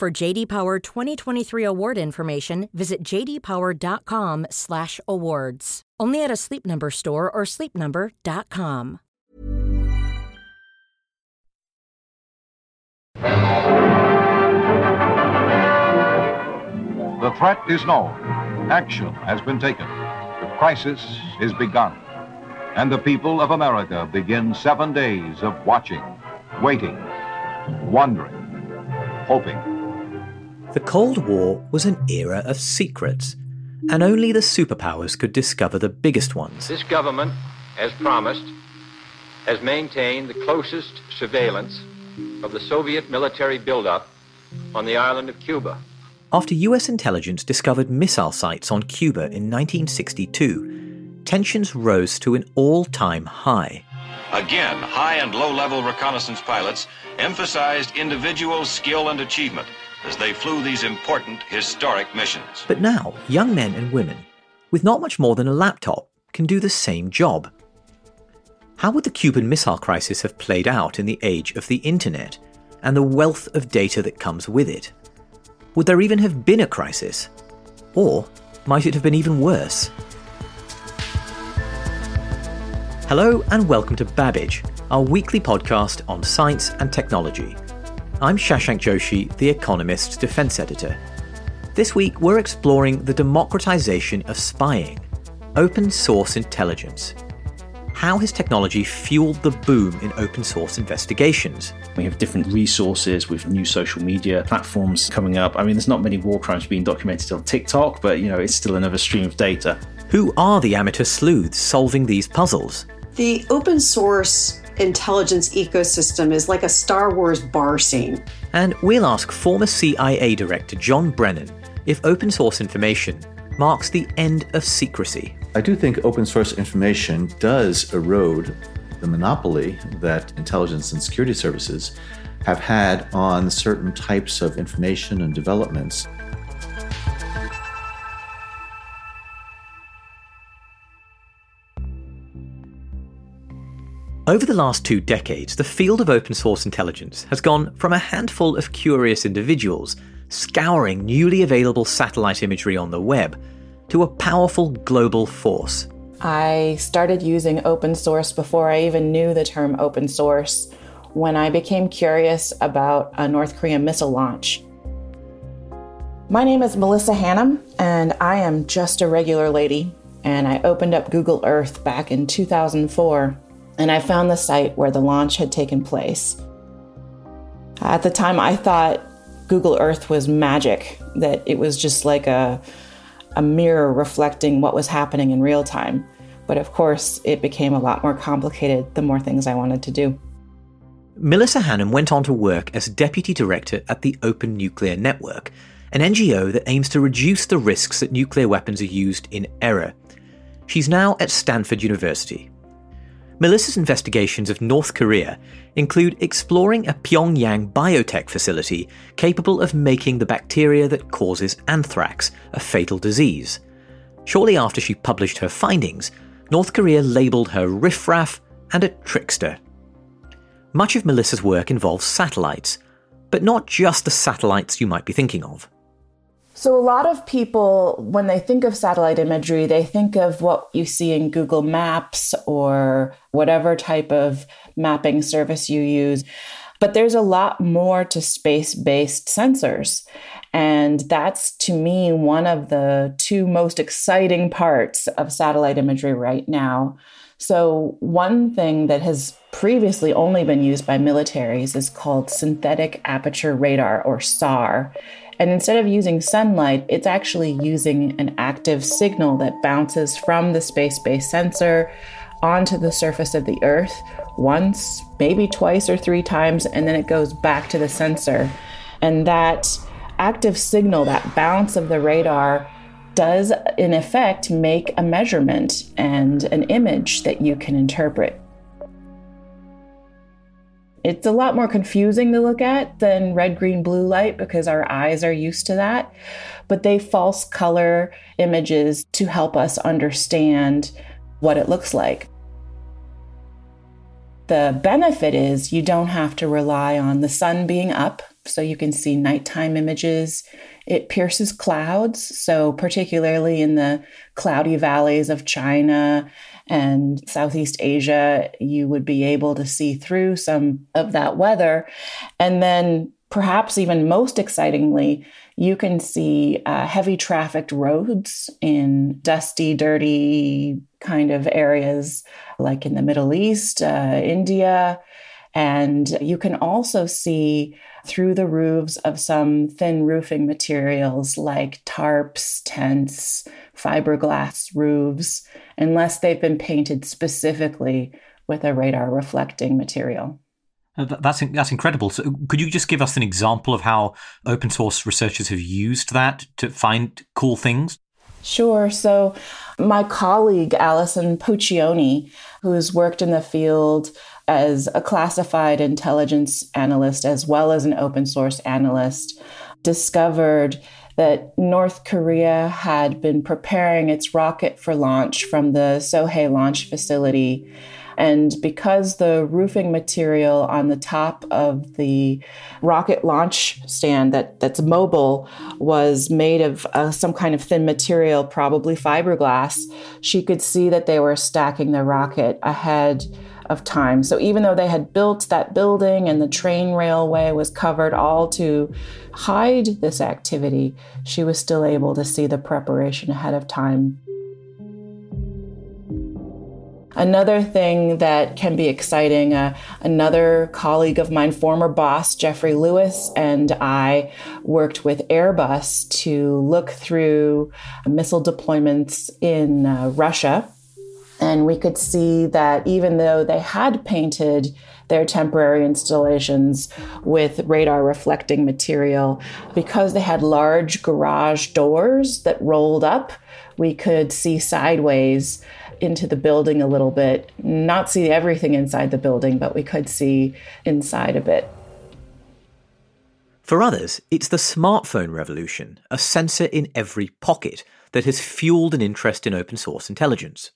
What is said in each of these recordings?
For JD Power 2023 award information, visit jdpower.com/awards. Only at a Sleep Number store or sleepnumber.com. The threat is known. Action has been taken. The crisis is begun. And the people of America begin seven days of watching, waiting, wondering, hoping. The Cold War was an era of secrets, and only the superpowers could discover the biggest ones. This government, as promised, has maintained the closest surveillance of the Soviet military buildup on the island of Cuba. After US intelligence discovered missile sites on Cuba in 1962, tensions rose to an all time high. Again, high and low level reconnaissance pilots emphasized individual skill and achievement as they flew these important historic missions. But now, young men and women, with not much more than a laptop, can do the same job. How would the Cuban Missile Crisis have played out in the age of the internet and the wealth of data that comes with it? Would there even have been a crisis? Or might it have been even worse? Hello, and welcome to Babbage, our weekly podcast on science and technology. I'm Shashank Joshi, the Economist's defense editor. This week, we're exploring the democratization of spying, open source intelligence. How has technology fueled the boom in open source investigations? We have different resources with new social media platforms coming up. I mean, there's not many war crimes being documented on TikTok, but you know, it's still another stream of data. Who are the amateur sleuths solving these puzzles? The open source intelligence ecosystem is like a Star Wars bar scene. And we'll ask former CIA Director John Brennan if open source information marks the end of secrecy. I do think open source information does erode the monopoly that intelligence and security services have had on certain types of information and developments. Over the last two decades, the field of open source intelligence has gone from a handful of curious individuals scouring newly available satellite imagery on the web to a powerful global force. I started using open source before I even knew the term open source when I became curious about a North Korean missile launch. My name is Melissa Hanham, and I am just a regular lady. And I opened up Google Earth back in 2004, and I found the site where the launch had taken place. At the time, I thought Google Earth was magic, that it was just like a a mirror reflecting what was happening in real time. But of course, it became a lot more complicated the more things I wanted to do. Melissa Hanham went on to work as deputy director at the Open Nuclear Network, an NGO that aims to reduce the risks that nuclear weapons are used in error. She's now at Stanford University. Melissa's investigations of North Korea include exploring a Pyongyang biotech facility capable of making the bacteria that causes anthrax, a fatal disease. Shortly after she published her findings, North Korea labelled her riffraff and a trickster. Much of Melissa's work involves satellites, but not just the satellites you might be thinking of. So, a lot of people, when they think of satellite imagery, they think of what you see in Google Maps or whatever type of mapping service you use. But there's a lot more to space based sensors. And that's to me one of the two most exciting parts of satellite imagery right now. So, one thing that has previously only been used by militaries is called synthetic aperture radar or SAR. And instead of using sunlight, it's actually using an active signal that bounces from the space based sensor onto the surface of the Earth once, maybe twice or three times, and then it goes back to the sensor. And that active signal, that bounce of the radar, does in effect make a measurement and an image that you can interpret. It's a lot more confusing to look at than red, green, blue light because our eyes are used to that. But they false color images to help us understand what it looks like. The benefit is you don't have to rely on the sun being up, so you can see nighttime images. It pierces clouds, so particularly in the cloudy valleys of China and Southeast Asia, you would be able to see through some of that weather. And then, perhaps even most excitingly, you can see uh, heavy trafficked roads in dusty, dirty kind of areas like in the Middle East, uh, India. And you can also see through the roofs of some thin roofing materials like tarps, tents, fiberglass roofs, unless they've been painted specifically with a radar reflecting material. Uh, that's that's incredible. So, could you just give us an example of how open source researchers have used that to find cool things? Sure. So, my colleague Allison Puccioni, who's worked in the field as a classified intelligence analyst as well as an open source analyst, discovered that North Korea had been preparing its rocket for launch from the Sohae launch facility. And because the roofing material on the top of the rocket launch stand that, that's mobile was made of uh, some kind of thin material, probably fiberglass, she could see that they were stacking the rocket ahead of time. So even though they had built that building and the train railway was covered all to hide this activity, she was still able to see the preparation ahead of time. Another thing that can be exciting, uh, another colleague of mine, former boss Jeffrey Lewis, and I worked with Airbus to look through missile deployments in uh, Russia and we could see that even though they had painted their temporary installations with radar reflecting material, because they had large garage doors that rolled up, we could see sideways into the building a little bit. Not see everything inside the building, but we could see inside a bit. For others, it's the smartphone revolution, a sensor in every pocket, that has fueled an interest in open source intelligence.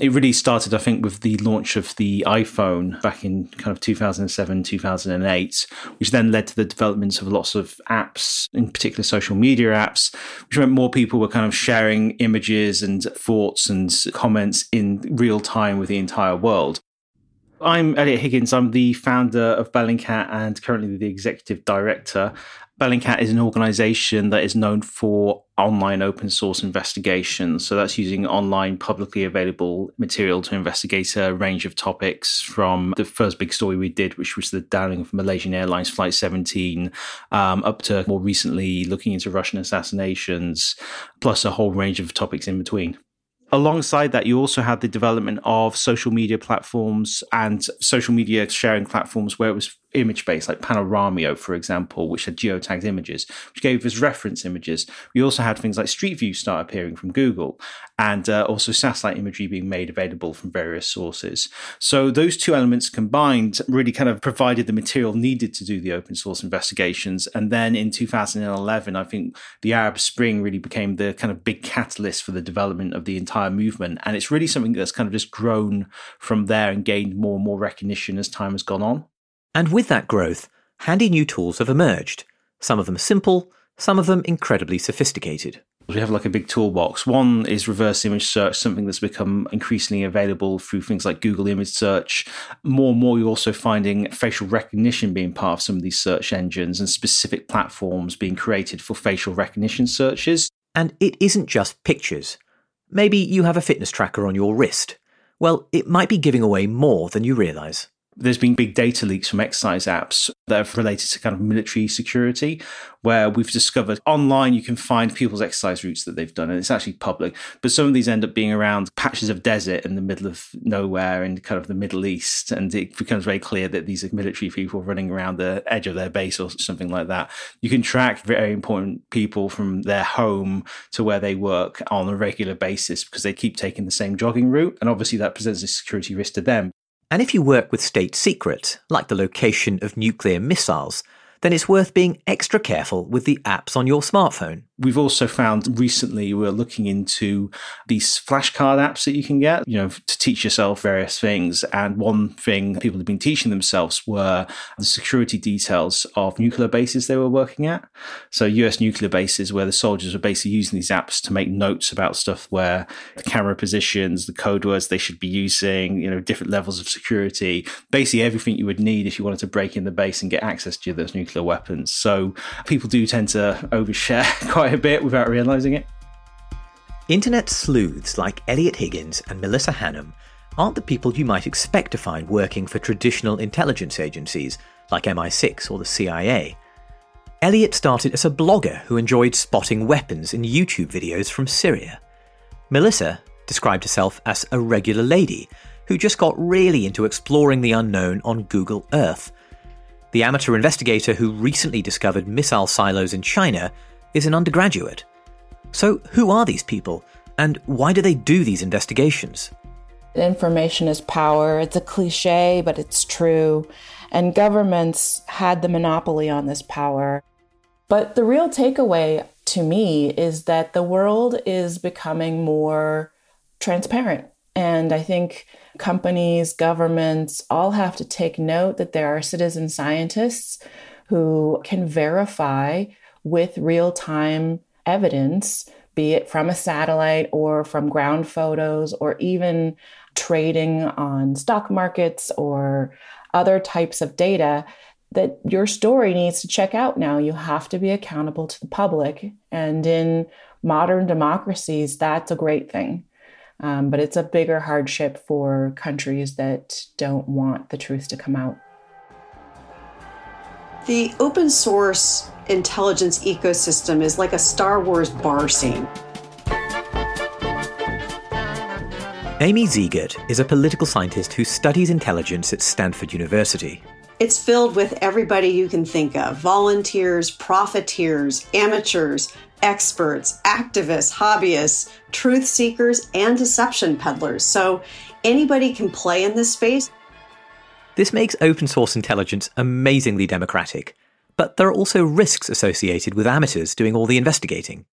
It really started, I think, with the launch of the iPhone back in kind of 2007, 2008, which then led to the development of lots of apps, in particular social media apps, which meant more people were kind of sharing images and thoughts and comments in real time with the entire world. I'm Eliot Higgins. I'm the founder of Bellingcat and currently the executive director. Bellingcat is an organization that is known for online open source investigations. So that's using online publicly available material to investigate a range of topics from the first big story we did, which was the downing of Malaysian Airlines Flight 17, um, up to more recently looking into Russian assassinations, plus a whole range of topics in between alongside that, you also had the development of social media platforms and social media sharing platforms where it was image based, like Panoramio, for example, which had geotagged images, which gave us reference images. We also had things like Street View start appearing from Google, and uh, also satellite imagery being made available from various sources. So those two elements combined really kind of provided the material needed to do the open source investigations. And then in 2011, I think the Arab Spring really became the kind of big catalyst for the development of the entire movement. And it's really something that's kind of just grown from there and gained more and more recognition as time has gone on. And with that growth, handy new tools have emerged. Some of them simple, some of them incredibly sophisticated. We have like a big toolbox. One is reverse image search, something that's become increasingly available through things like Google image search. More and more, you're also finding facial recognition being part of some of these search engines and specific platforms being created for facial recognition searches. And it isn't just pictures. Maybe you have a fitness tracker on your wrist. Well, it might be giving away more than you realize. There's been big data leaks from exercise apps that have related to kind of military security, where we've discovered online you can find people's exercise routes that they've done, and it's actually public. But some of these end up being around patches of desert in the middle of nowhere in kind of the Middle East, and it becomes very clear that these are military people running around the edge of their base or something like that. You can track very important people from their home to where they work on a regular basis because they keep taking the same jogging route, and obviously that presents a security risk to them. And if you work with state secrets, like the location of nuclear missiles, then it's worth being extra careful with the apps on your smartphone. We've also found recently we're looking into these flashcard apps that you can get, you know, to teach yourself various things. And one thing people have been teaching themselves were the security details of nuclear bases they were working at. So US nuclear bases where the soldiers were basically using these apps to make notes about stuff where the camera positions, the code words they should be using, you know, different levels of security, basically everything you would need if you wanted to break in the base and get access to those nuclear weapons. So people do tend to overshare quite a bit without realizing it. Internet sleuths like Eliot Higgins and Melissa Hanham aren't the people you might expect to find working for traditional intelligence agencies like MI6 or the CIA. Eliot started as a blogger who enjoyed spotting weapons in YouTube videos from Syria. Melissa described herself as a regular lady who just got really into exploring the unknown on Google Earth. The amateur investigator who recently discovered missile silos in China is an undergraduate. So, who are these people, and why do they do these investigations? Information is power. It's a cliche, but it's true. And governments had the monopoly on this power. But the real takeaway to me is that the world is becoming more transparent. And I think companies, governments all have to take note that there are citizen scientists who can verify with real time evidence, be it from a satellite or from ground photos or even trading on stock markets or other types of data that your story needs to check out now. You have to be accountable to the public. And in modern democracies, that's a great thing. Um, but it's a bigger hardship for countries that don't want the truth to come out. The open source intelligence ecosystem is like a Star Wars bar scene. Amy Zegart is a political scientist who studies intelligence at Stanford University. It's filled with everybody you can think of volunteers, profiteers, amateurs, experts, activists, hobbyists, truth seekers, and deception peddlers. So anybody can play in this space. This makes open source intelligence amazingly democratic, but there are also risks associated with amateurs doing all the investigating.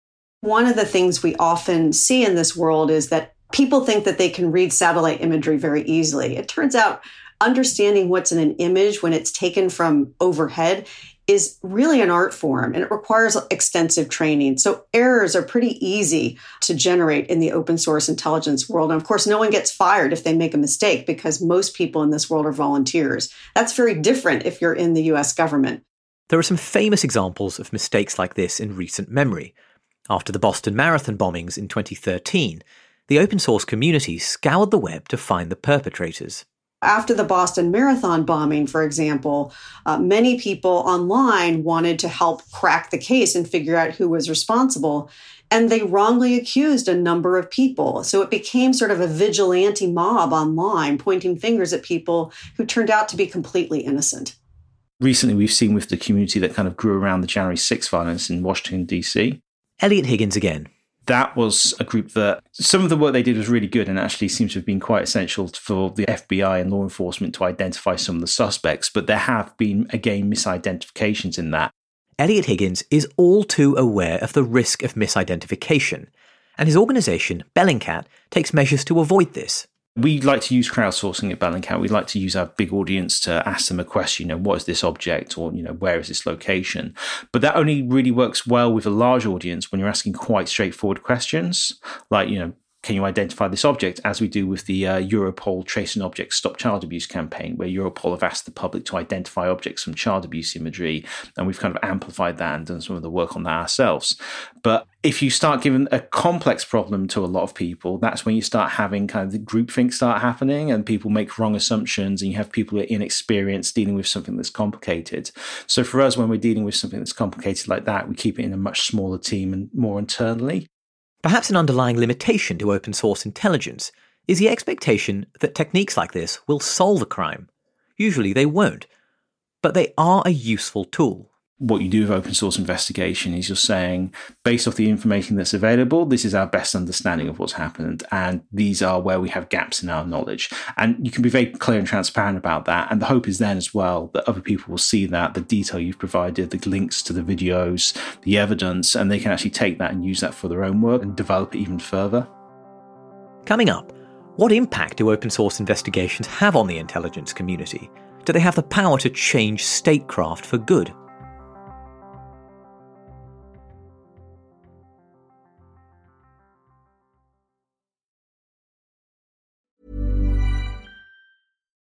One of the things we often see in this world is that people think that they can read satellite imagery very easily. It turns out understanding what's in an image when it's taken from overhead is really an art form and it requires extensive training. So errors are pretty easy to generate in the open source intelligence world. And of course, no one gets fired if they make a mistake because most people in this world are volunteers. That's very different if you're in the US government. There are some famous examples of mistakes like this in recent memory. After the Boston Marathon bombings in 2013, the open source community scoured the web to find the perpetrators. After the Boston Marathon bombing, for example, uh, many people online wanted to help crack the case and figure out who was responsible. And they wrongly accused a number of people. So it became sort of a vigilante mob online, pointing fingers at people who turned out to be completely innocent recently we've seen with the community that kind of grew around the January 6th violence in Washington, D.C. Eliot Higgins again. That was a group that some of the work they did was really good and actually seems to have been quite essential for the FBI and law enforcement to identify some of the suspects. But there have been, again, misidentifications in that. Eliot Higgins is all too aware of the risk of misidentification, and his organisation, Bellingcat, takes measures to avoid this we like to use crowdsourcing at Bellingcat. We like to use our big audience to ask them a question, you know, what is this object or, you know, where is this location? But that only really works well with a large audience when you're asking quite straightforward questions, like, you know, can you identify this object, as we do with the uh, Europol Tracing Objects Stop Child Abuse campaign, where Europol have asked the public to identify objects from child abuse imagery, and we've kind of amplified that and done some of the work on that ourselves. But if you start giving a complex problem to a lot of people, that's when you start having kind of the groupthink start happening, and people make wrong assumptions, and you have people who are inexperienced dealing with something that's complicated. So for us, when we're dealing with something that's complicated like that, we keep it in a much smaller team and more internally. Perhaps an underlying limitation to open source intelligence is the expectation that techniques like this will solve a crime. Usually they won't, but they are a useful tool what you do with open source investigation is you're saying, based off the information that's available, this is our best understanding of what's happened, and these are where we have gaps in our knowledge. And you can be very clear and transparent about that. And the hope is then as well that other people will see that, the detail you've provided, the links to the videos, the evidence, and they can actually take that and use that for their own work and develop it even further. Coming up, what impact do open source investigations have on the intelligence community? Do they have the power to change statecraft for good?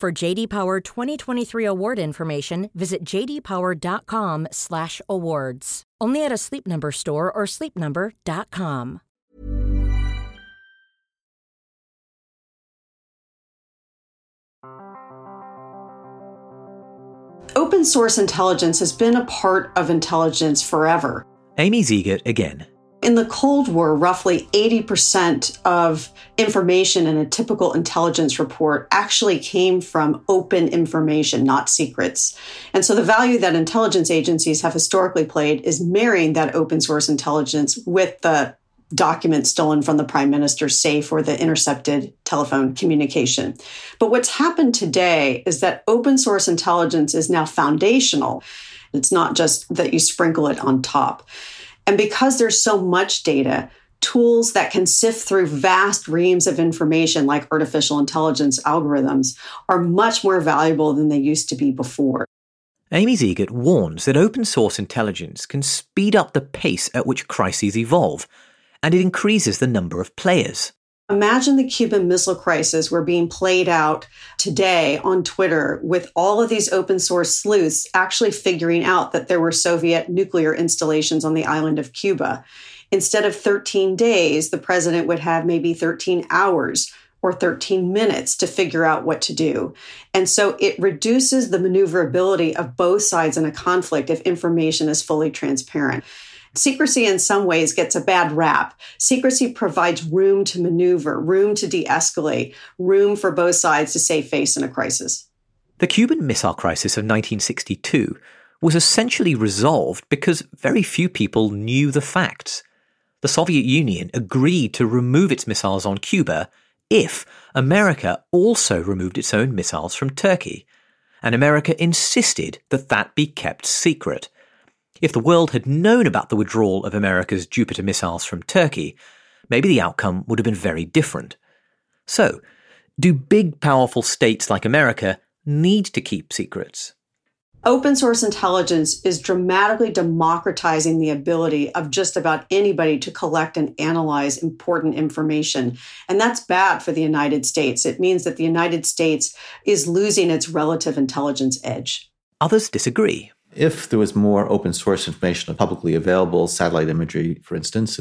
For JD Power 2023 award information, visit jdpower.com/awards. Only at a Sleep Number store or sleepnumber.com. Open source intelligence has been a part of intelligence forever. Amy Zegart again. In the Cold War, roughly 80% of information in a typical intelligence report actually came from open information, not secrets. And so the value that intelligence agencies have historically played is marrying that open source intelligence with the documents stolen from the prime minister's safe or the intercepted telephone communication. But what's happened today is that open source intelligence is now foundational. It's not just that you sprinkle it on top. And because there's so much data, tools that can sift through vast reams of information like artificial intelligence algorithms are much more valuable than they used to be before. Amy Zegart warns that open source intelligence can speed up the pace at which crises evolve, and it increases the number of players. Imagine the Cuban Missile Crisis were being played out today on Twitter with all of these open source sleuths actually figuring out that there were Soviet nuclear installations on the island of Cuba. Instead of 13 days, the president would have maybe 13 hours or 13 minutes to figure out what to do. And so it reduces the maneuverability of both sides in a conflict if information is fully transparent. Secrecy, in some ways, gets a bad rap. Secrecy provides room to maneuver, room to de escalate, room for both sides to save face in a crisis. The Cuban Missile Crisis of 1962 was essentially resolved because very few people knew the facts. The Soviet Union agreed to remove its missiles on Cuba if America also removed its own missiles from Turkey. And America insisted that that be kept secret. If the world had known about the withdrawal of America's Jupiter missiles from Turkey, maybe the outcome would have been very different. So, do big, powerful states like America need to keep secrets? Open source intelligence is dramatically democratizing the ability of just about anybody to collect and analyze important information. And that's bad for the United States. It means that the United States is losing its relative intelligence edge. Others disagree. If there was more open source information publicly available, satellite imagery, for instance,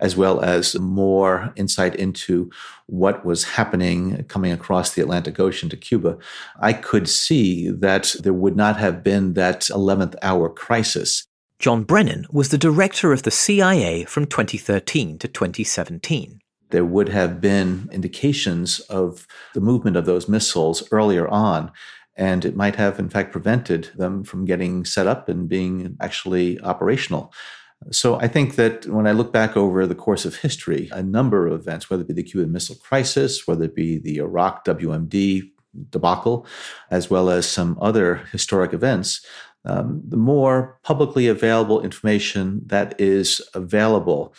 as well as more insight into what was happening coming across the Atlantic Ocean to Cuba, I could see that there would not have been that 11th hour crisis. John Brennan was the director of the CIA from 2013 to 2017 there would have been indications of the movement of those missiles earlier on and it might have, in fact, prevented them from getting set up and being actually operational. So I think that when I look back over the course of history, a number of events, whether it be the Cuban Missile Crisis, whether it be the Iraq WMD debacle, as well as some other historic events, um, the more publicly available information that is available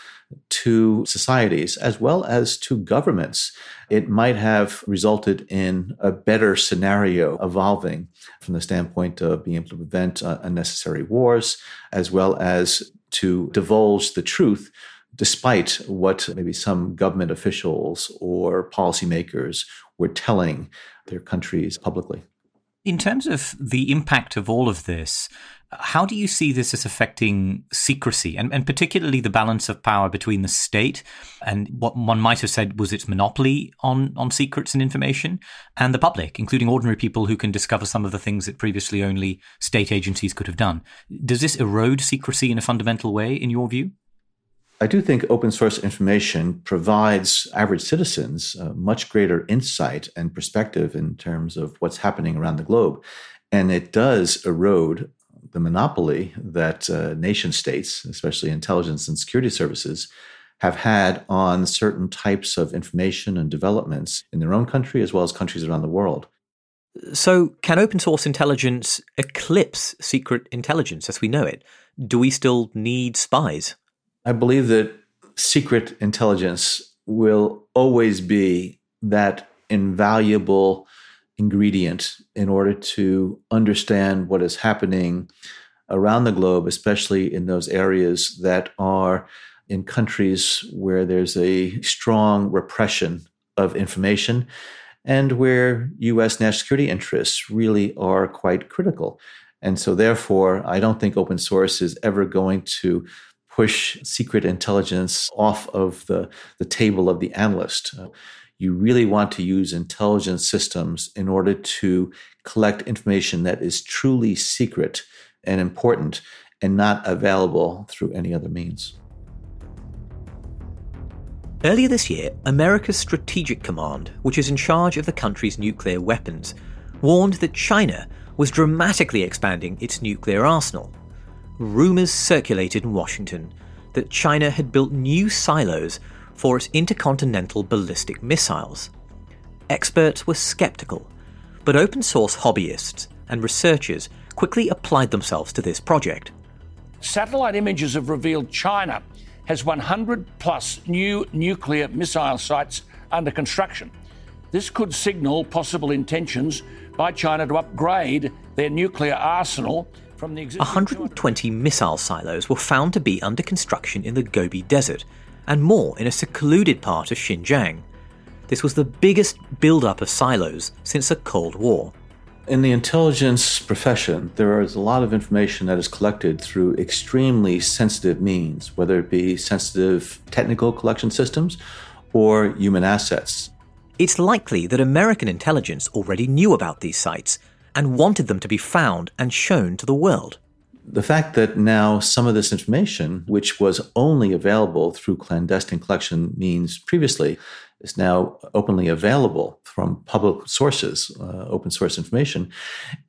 to societies as well as to governments, it might have resulted in a better scenario evolving from the standpoint of being able to prevent uh, unnecessary wars, as well as to divulge the truth despite what maybe some government officials or policymakers were telling their countries publicly. In terms of the impact of all of this, how do you see this as affecting secrecy and, and particularly the balance of power between the state and what one might have said was its monopoly on, on secrets and information and the public, including ordinary people who can discover some of the things that previously only state agencies could have done? Does this erode secrecy in a fundamental way, in your view? I do think open source information provides average citizens uh, much greater insight and perspective in terms of what's happening around the globe. And it does erode the monopoly that uh, nation states, especially intelligence and security services, have had on certain types of information and developments in their own country as well as countries around the world. So, can open source intelligence eclipse secret intelligence as we know it? Do we still need spies? I believe that secret intelligence will always be that invaluable ingredient in order to understand what is happening around the globe, especially in those areas that are in countries where there's a strong repression of information and where US national security interests really are quite critical. And so, therefore, I don't think open source is ever going to push secret intelligence off of the, the table of the analyst. Uh, you really want to use intelligence systems in order to collect information that is truly secret and important and not available through any other means. Earlier this year, America's Strategic Command, which is in charge of the country's nuclear weapons, warned that China was dramatically expanding its nuclear arsenal rumours circulated in Washington that China had built new silos for its intercontinental ballistic missiles. Experts were skeptical, but open source hobbyists and researchers quickly applied themselves to this project. Satellite images have revealed China has 100 plus new nuclear missile sites under construction. This could signal possible intentions by China to upgrade their nuclear arsenal 120 missile silos were found to be under construction in the Gobi Desert, and more in a secluded part of Xinjiang. This was the biggest build-up of silos since the Cold War. In the intelligence profession, there is a lot of information that is collected through extremely sensitive means, whether it be sensitive technical collection systems or human assets. It's likely that American intelligence already knew about these sites and wanted them to be found and shown to the world. The fact that now some of this information, which was only available through clandestine collection means previously, is now openly available from public sources, uh, open source information.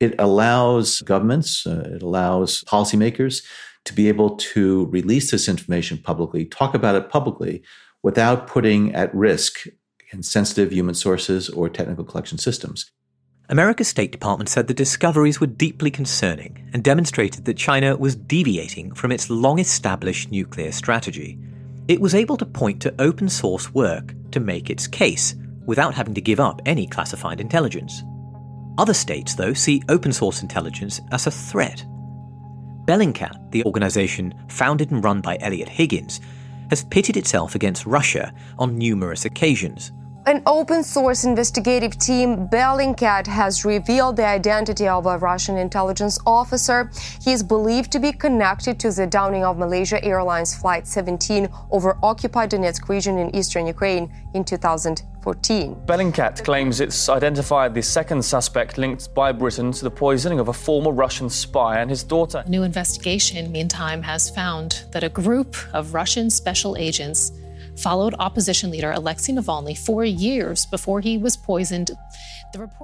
It allows governments, uh, it allows policymakers to be able to release this information publicly, talk about it publicly, without putting at risk sensitive human sources or technical collection systems. America's State Department said the discoveries were deeply concerning and demonstrated that China was deviating from its long established nuclear strategy. It was able to point to open source work to make its case without having to give up any classified intelligence. Other states, though, see open source intelligence as a threat. Bellingcat, the organization founded and run by Eliot Higgins, has pitted itself against Russia on numerous occasions, an open source investigative team, Bellingcat, has revealed the identity of a Russian intelligence officer. He is believed to be connected to the downing of Malaysia Airlines Flight 17 over occupied Donetsk region in eastern Ukraine in 2014. Bellingcat claims it's identified the second suspect linked by Britain to the poisoning of a former Russian spy and his daughter. A new investigation, meantime, has found that a group of Russian special agents followed opposition leader Alexei Navalny for years before he was poisoned.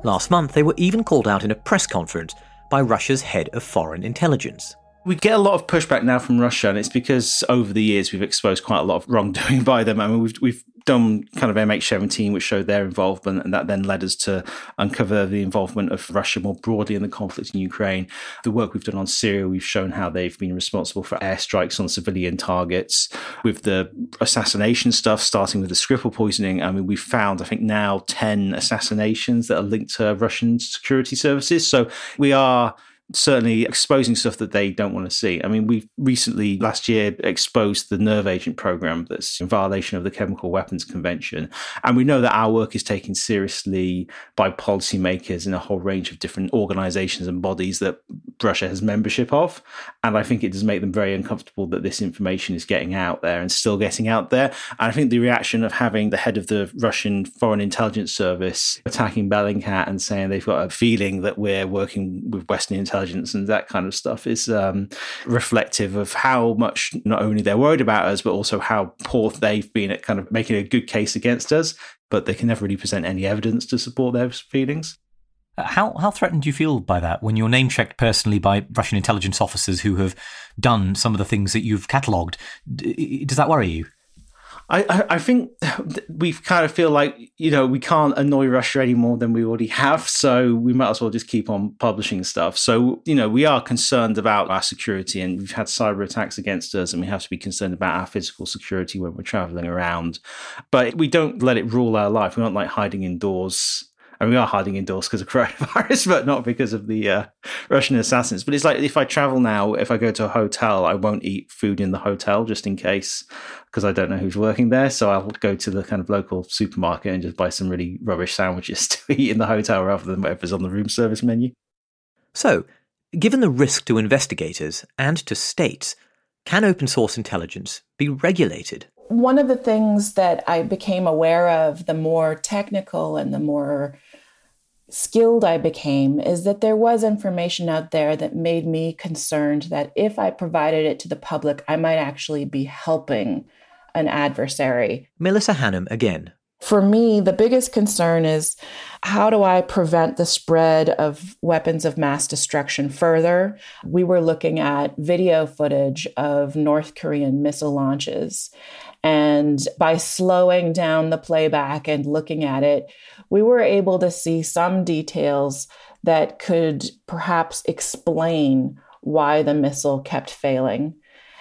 Last month, they were even called out in a press conference by Russia's head of foreign intelligence. We get a lot of pushback now from Russia, and it's because over the years we've exposed quite a lot of wrongdoing by them. I mean, we've we've done kind of MH17, which showed their involvement, and that then led us to uncover the involvement of Russia more broadly in the conflict in Ukraine. The work we've done on Syria, we've shown how they've been responsible for airstrikes on civilian targets. With the assassination stuff, starting with the Skripal poisoning, I mean, we've found, I think, now 10 assassinations that are linked to Russian security services. So we are certainly exposing stuff that they don't want to see. I mean, we recently last year exposed the nerve agent program that's in violation of the Chemical Weapons Convention. And we know that our work is taken seriously by policymakers in a whole range of different organizations and bodies that Russia has membership of. And I think it does make them very uncomfortable that this information is getting out there and still getting out there. And I think the reaction of having the head of the Russian Foreign Intelligence Service attacking Bellingcat and saying they've got a feeling that we're working with Western intelligence intelligence and that kind of stuff is um, reflective of how much not only they're worried about us, but also how poor they've been at kind of making a good case against us. But they can never really present any evidence to support their feelings. Uh, how how threatened do you feel by that when you're name checked personally by Russian intelligence officers who have done some of the things that you've catalogued? Does that worry you? I, I think we kind of feel like you know we can't annoy Russia any more than we already have, so we might as well just keep on publishing stuff. So you know we are concerned about our security, and we've had cyber attacks against us, and we have to be concerned about our physical security when we're traveling around. But we don't let it rule our life. We aren't like hiding indoors and we are hiding indoors because of coronavirus, but not because of the uh, Russian assassins. But it's like if I travel now, if I go to a hotel, I won't eat food in the hotel just in case because I don't know who's working there. So I'll go to the kind of local supermarket and just buy some really rubbish sandwiches to eat in the hotel rather than whatever's on the room service menu. So, given the risk to investigators and to states, can open source intelligence be regulated? One of the things that I became aware of, the more technical and the more skilled I became is that there was information out there that made me concerned that if I provided it to the public, I might actually be helping an adversary. Melissa Hanham again. For me, the biggest concern is how do I prevent the spread of weapons of mass destruction further? We were looking at video footage of North Korean missile launches. And by slowing down the playback and looking at it, we were able to see some details that could perhaps explain why the missile kept failing.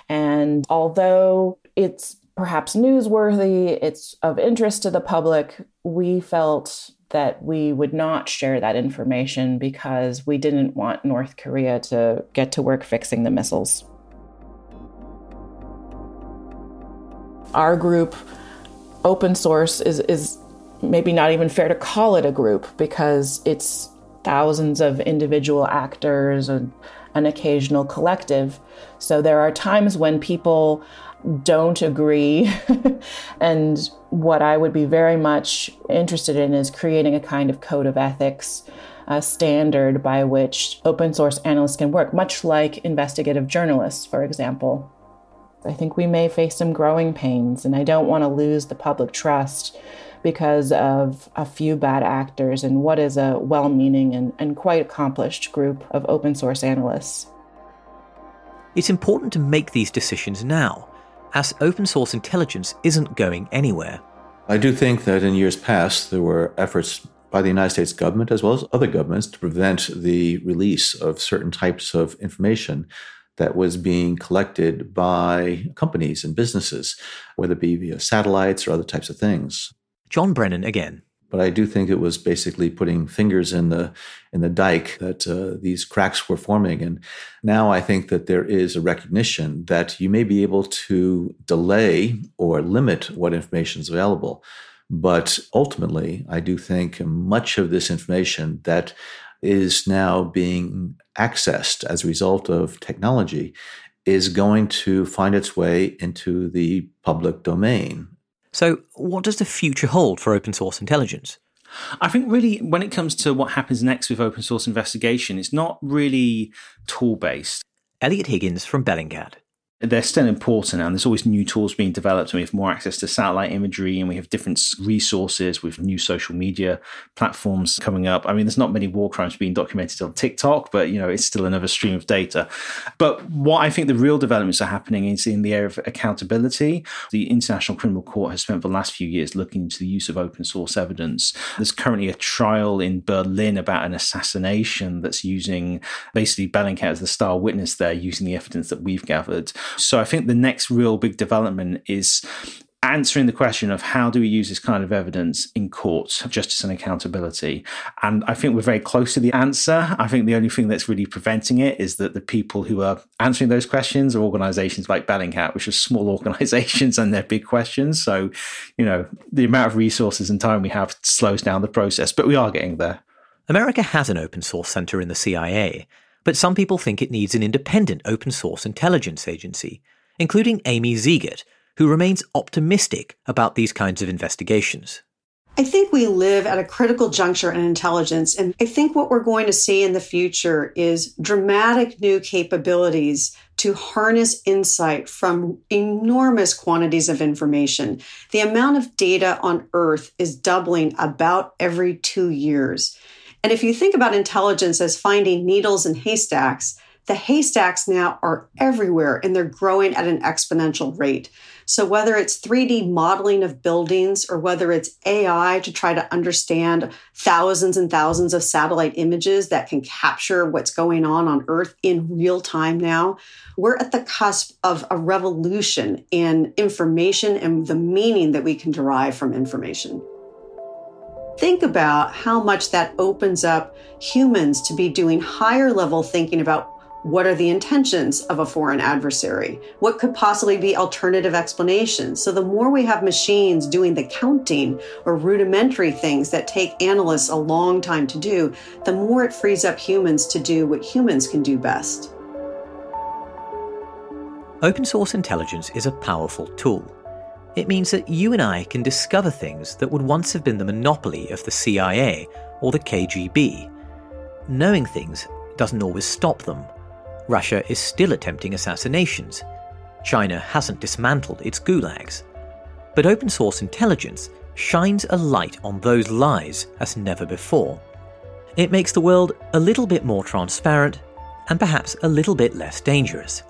And although it's perhaps newsworthy, it's of interest to the public, we felt that we would not share that information because we didn't want North Korea to get to work fixing the missiles. Our group, open source, is, is maybe not even fair to call it a group because it's thousands of individual actors and an occasional collective. So there are times when people don't agree. and what I would be very much interested in is creating a kind of code of ethics, a standard by which open source analysts can work, much like investigative journalists, for example. I think we may face some growing pains, and I don't want to lose the public trust because of a few bad actors and what is a well meaning and, and quite accomplished group of open source analysts. It's important to make these decisions now as open source intelligence isn't going anywhere. I do think that in years past, there were efforts by the United States government as well as other governments to prevent the release of certain types of information that was being collected by companies and businesses, whether it be via satellites or other types of things. John Brennan again. But I do think it was basically putting fingers in the in the dike that uh, these cracks were forming. And now I think that there is a recognition that you may be able to delay or limit what information is available, but ultimately, I do think much of this information that is now being accessed as a result of technology is going to find its way into the public domain so, what does the future hold for open source intelligence? I think really when it comes to what happens next with open source investigation, it's not really tool based. Eliot Higgins from Bellingcat. They're still important and there's always new tools being developed and we have more access to satellite imagery and we have different resources with new social media platforms coming up. I mean, there's not many war crimes being documented on TikTok, but you know, it's still another stream of data. But what I think the real developments are happening is in the area of accountability. The International Criminal Court has spent the last few years looking into the use of open source evidence. There's currently a trial in Berlin about an assassination that's using basically Bellingcat as the star witness there, using the evidence that we've gathered. So I think the next real big development is answering the question of how do we use this kind of evidence in courts, of justice and accountability. And I think we're very close to the answer. I think the only thing that's really preventing it is that the people who are answering those questions are organizations like Bellingcat, which are small organizations and they're big questions. So, you know, the amount of resources and time we have slows down the process, but we are getting there. America has an open source center in the CIA, but some people think it needs an independent open source intelligence agency, including Amy Zegart, who remains optimistic about these kinds of investigations. I think we live at a critical juncture in intelligence. And I think what we're going to see in the future is dramatic new capabilities to harness insight from enormous quantities of information. The amount of data on Earth is doubling about every two years. And if you think about intelligence as finding needles in haystacks, the haystacks now are everywhere and they're growing at an exponential rate. So, whether it's 3D modeling of buildings or whether it's AI to try to understand thousands and thousands of satellite images that can capture what's going on on Earth in real time now, we're at the cusp of a revolution in information and the meaning that we can derive from information. Think about how much that opens up humans to be doing higher level thinking about what are the intentions of a foreign adversary? What could possibly be alternative explanations? So, the more we have machines doing the counting or rudimentary things that take analysts a long time to do, the more it frees up humans to do what humans can do best. Open source intelligence is a powerful tool. It means that you and I can discover things that would once have been the monopoly of the CIA or the KGB. Knowing things doesn't always stop them Russia is still attempting assassinations. China hasn't dismantled its gulags. But open source intelligence shines a light on those lies as never before. It makes the world a little bit more transparent and perhaps a little bit less dangerous.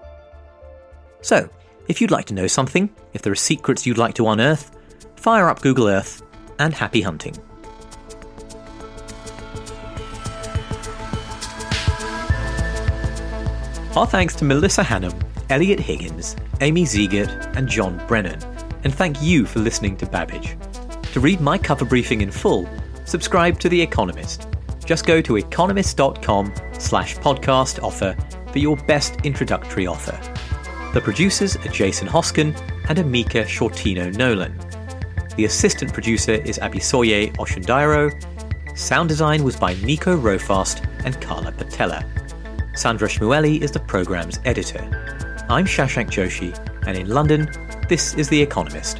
So, if you'd like to know something, if there are secrets you'd like to unearth, fire up Google Earth and happy hunting. Our thanks to Melissa Hanham, Eliot Higgins, Amy Zegart, and John Brennan. And thank you for listening to Babbage. To read my cover briefing in full, subscribe to The Economist. Just go to economist.com slash podcast offer for your best introductory offer. The producers are Jason Hoskin and Amika Shortino Nolan. The assistant producer is Abisoye Oshindairo. Sound design was by Nico Rofast and Carla Patella. Sandra Shmueli is the programme's editor. I'm Shashank Joshi, and in London, this is The Economist.